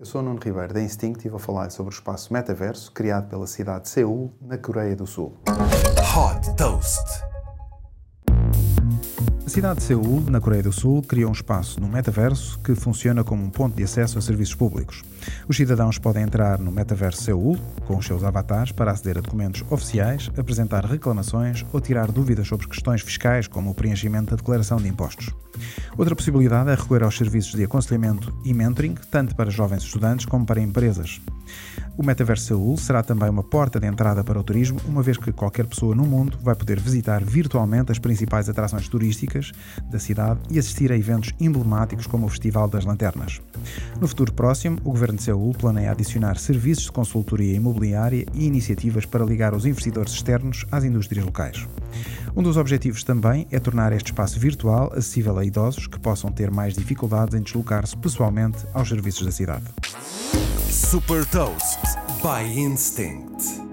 Eu sou Nuno Ribeiro da Instinct e vou falar sobre o espaço metaverso criado pela cidade de Seul, na Coreia do Sul. Hot Toast. Cidade de Seul, na Coreia do Sul, criou um espaço no metaverso que funciona como um ponto de acesso a serviços públicos. Os cidadãos podem entrar no metaverso Seul com os seus avatares para aceder a documentos oficiais, apresentar reclamações ou tirar dúvidas sobre questões fiscais, como o preenchimento da declaração de impostos. Outra possibilidade é recorrer aos serviços de aconselhamento e mentoring, tanto para jovens estudantes como para empresas. O Metaverso Seul será também uma porta de entrada para o turismo, uma vez que qualquer pessoa no mundo vai poder visitar virtualmente as principais atrações turísticas da cidade e assistir a eventos emblemáticos como o Festival das Lanternas. No futuro próximo, o governo de Seul planeia adicionar serviços de consultoria imobiliária e iniciativas para ligar os investidores externos às indústrias locais. Um dos objetivos também é tornar este espaço virtual acessível a idosos que possam ter mais dificuldades em deslocar-se pessoalmente aos serviços da cidade. Super Toast by Instinct.